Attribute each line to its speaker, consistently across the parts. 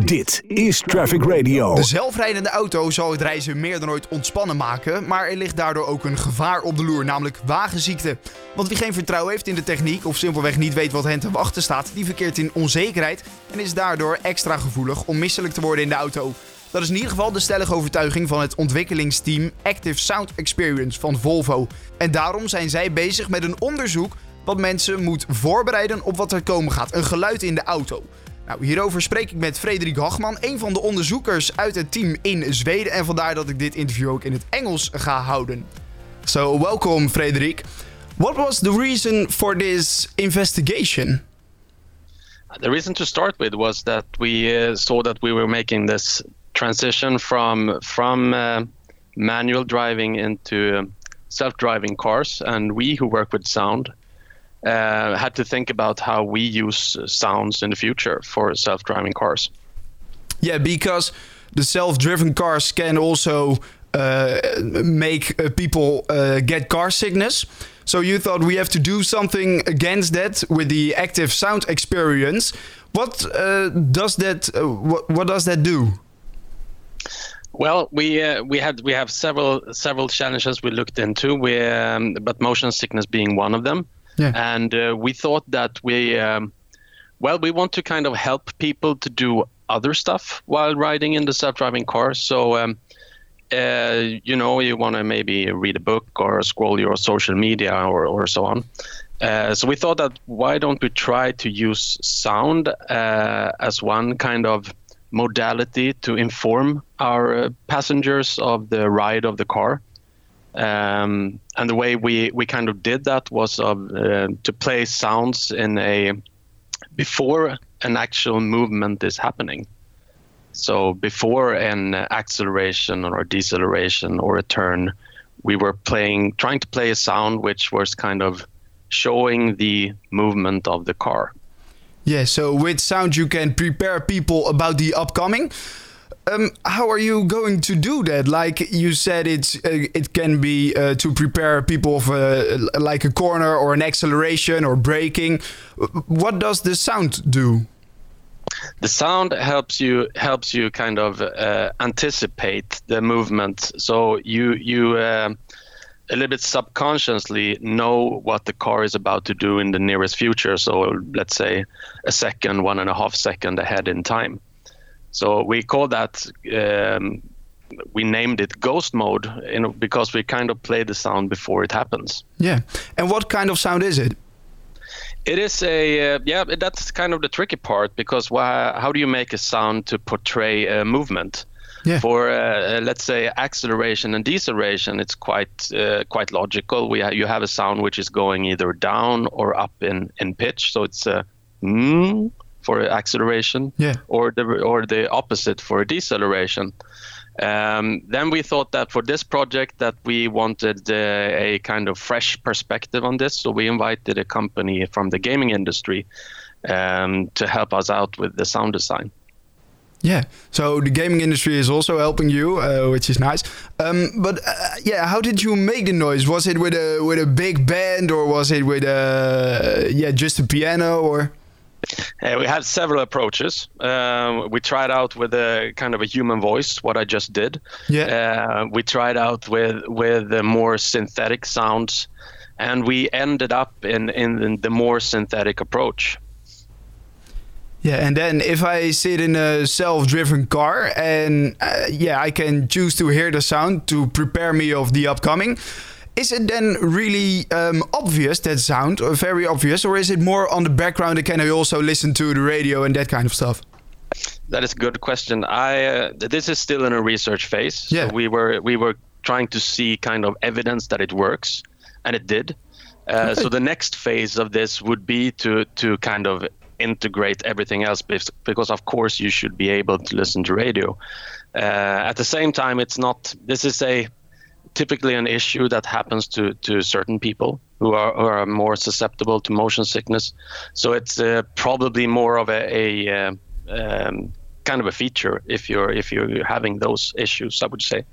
Speaker 1: Dit is Traffic Radio.
Speaker 2: De zelfrijdende auto zal het reizen meer dan ooit ontspannen maken, maar er ligt daardoor ook een gevaar op de loer, namelijk wagenziekte. Want wie geen vertrouwen heeft in de techniek of simpelweg niet weet wat hen te wachten staat, die verkeert in onzekerheid en is daardoor extra gevoelig om misselijk te worden in de auto. Dat is in ieder geval de stellige overtuiging van het ontwikkelingsteam Active Sound Experience van Volvo. En daarom zijn zij bezig met een onderzoek wat mensen moet voorbereiden op wat er komen gaat: een geluid in de auto. Nou, hierover spreek ik met Frederik Hachman, een van de onderzoekers uit het team in Zweden. En vandaar dat ik dit interview ook in het Engels ga houden. So, welcome, Frederik. What was the reason for this investigation?
Speaker 3: The reason to start with was that we uh, saw that we were making this transition from from uh, manual driving into uh, self-driving cars, and we who work with sound uh, had to think about how we use sounds in the future for self-driving cars.
Speaker 2: Yeah, because the self-driven cars can also uh, make uh, people uh, get car sickness. So you thought we have to do something against that with the active sound experience. What uh, does that? Uh, what, what does that do?
Speaker 3: Well, we uh, we had we have several several challenges we looked into, we, um, but motion sickness being one of them. Yeah. And uh, we thought that we, um, well, we want to kind of help people to do other stuff while riding in the self-driving car. So, um, uh, you know, you want to maybe read a book or scroll your social media or, or so on. Uh, so we thought that why don't we try to use sound uh, as one kind of modality to inform our uh, passengers of the ride of the car um, and the way we, we kind of did that was of, uh, to play sounds in a before an actual movement is happening. So before an acceleration or deceleration or a turn, we were playing, trying to play a sound which was kind of showing the movement of the car.
Speaker 2: Yeah, so with sound you can prepare people about the upcoming. Um, how are you going to do that? Like you said, it's uh, it can be uh, to prepare people for uh, like a corner or an acceleration or braking. What does the sound do?
Speaker 3: The sound helps you helps you kind of uh, anticipate the movement, so you you uh, a little bit subconsciously know what the car is about to do in the nearest future. So let's say a second, one and a half second ahead in time. So we call that um, we named it ghost mode you know, because we kind of play the sound before it happens.
Speaker 2: Yeah. And what kind of sound is it?
Speaker 3: It is a uh, yeah. That's kind of the tricky part because why, how do you make a sound to portray a movement? Yeah. For uh, let's say acceleration and deceleration, it's quite uh, quite logical. We ha- you have a sound which is going either down or up in in pitch, so it's a mm, for acceleration,
Speaker 2: yeah.
Speaker 3: or the or the opposite for deceleration. Um, then we thought that for this project that we wanted uh, a kind of fresh perspective on this, so we invited a company from the gaming industry um, to help us out with the sound design.
Speaker 2: Yeah, so the gaming industry is also helping you, uh, which is nice. Um, but uh, yeah, how did you make the noise? Was it with a with a big band, or was it with a yeah just a piano, or?
Speaker 3: Uh, we had several approaches. Uh, we tried out with a kind of a human voice, what I just did.
Speaker 2: Yeah.
Speaker 3: Uh, we tried out with with the more synthetic sounds, and we ended up in in the more synthetic approach.
Speaker 2: Yeah, and then if I sit in a self-driven car and uh, yeah, I can choose to hear the sound to prepare me of the upcoming. Is it then really um, obvious that sound, or very obvious, or is it more on the background? And can I also listen to the radio and that kind of stuff?
Speaker 3: That is a good question. I uh, this is still in a research phase.
Speaker 2: Yeah.
Speaker 3: So we were we were trying to see kind of evidence that it works, and it did. Uh. So the next phase of this would be to to kind of integrate everything else because of course you should be able to listen to radio. Uh, at the same time, it's not. This is a typically an issue that happens to, to certain people who are, who are more susceptible to motion sickness. So it's uh, probably more of a, a uh, um, kind of a feature if you're if you're having those issues. I would say.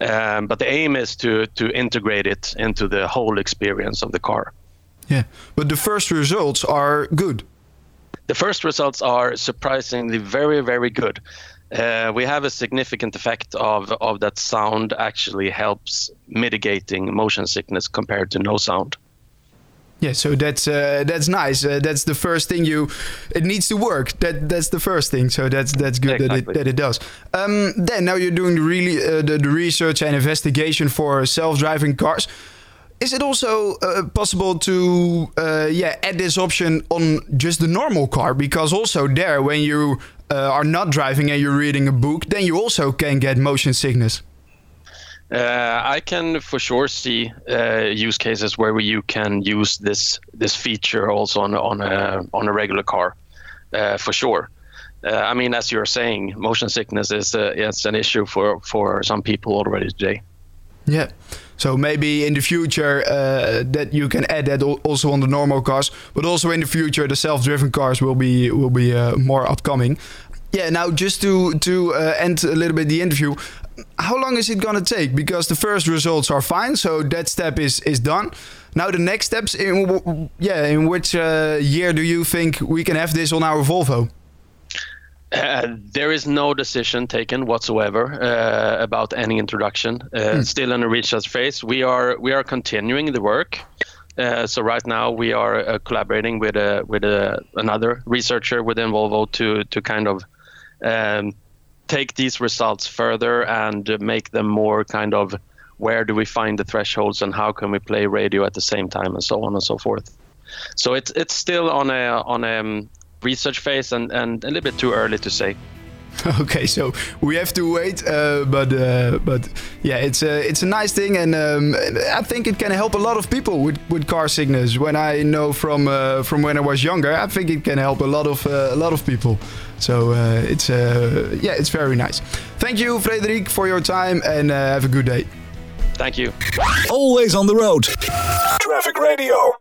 Speaker 3: Um, but the aim is to to integrate it into the whole experience of the car.
Speaker 2: Yeah, but the first results are good.
Speaker 3: the first results are surprisingly very, very good. Uh, we have a significant effect of, of that sound actually helps mitigating motion sickness compared to no sound.
Speaker 2: Yeah, so that's uh, that's nice. Uh, that's the first thing you. It needs to work. That that's the first thing. So that's that's good exactly. that, it, that it does. Um, then now you're doing the really uh, the, the research and investigation for self-driving cars. Is it also uh, possible to uh, yeah add this option on just the normal car? Because also there, when you uh, are not driving and you're reading a book, then you also can get motion sickness.
Speaker 3: Uh, I can for sure see uh, use cases where you can use this this feature also on on a on a regular car, uh, for sure. Uh, I mean, as you're saying, motion sickness is uh, is an issue for for some people already today.
Speaker 2: Yeah. So maybe in the future uh, that you can add that also on the normal cars, but also in the future the self-driven cars will be will be more upcoming. Yeah. Now just to to end a little bit the interview, how long is it gonna take? Because the first results are fine, so that step is is done. Now the next steps, in yeah, in which uh, year do you think we can have this on our Volvo?
Speaker 3: Uh, there is no decision taken whatsoever uh, about any introduction. Mm. Still in the research phase. We are we are continuing the work. Uh, so right now we are uh, collaborating with a with a, another researcher within Volvo to to kind of um, take these results further and make them more kind of where do we find the thresholds and how can we play radio at the same time and so on and so forth. So it's it's still on a on a um, research phase and, and a little bit too early to say.
Speaker 2: Okay, so we have to wait, uh, but uh, but yeah, it's a it's a nice thing, and um, I think it can help a lot of people with, with car sickness. When I know from uh, from when I was younger, I think it can help a lot of uh, a lot of people. So uh, it's uh, yeah, it's very nice. Thank you, Frederik, for your time, and have a good day.
Speaker 3: Thank you.
Speaker 1: Always on the road. Traffic Radio.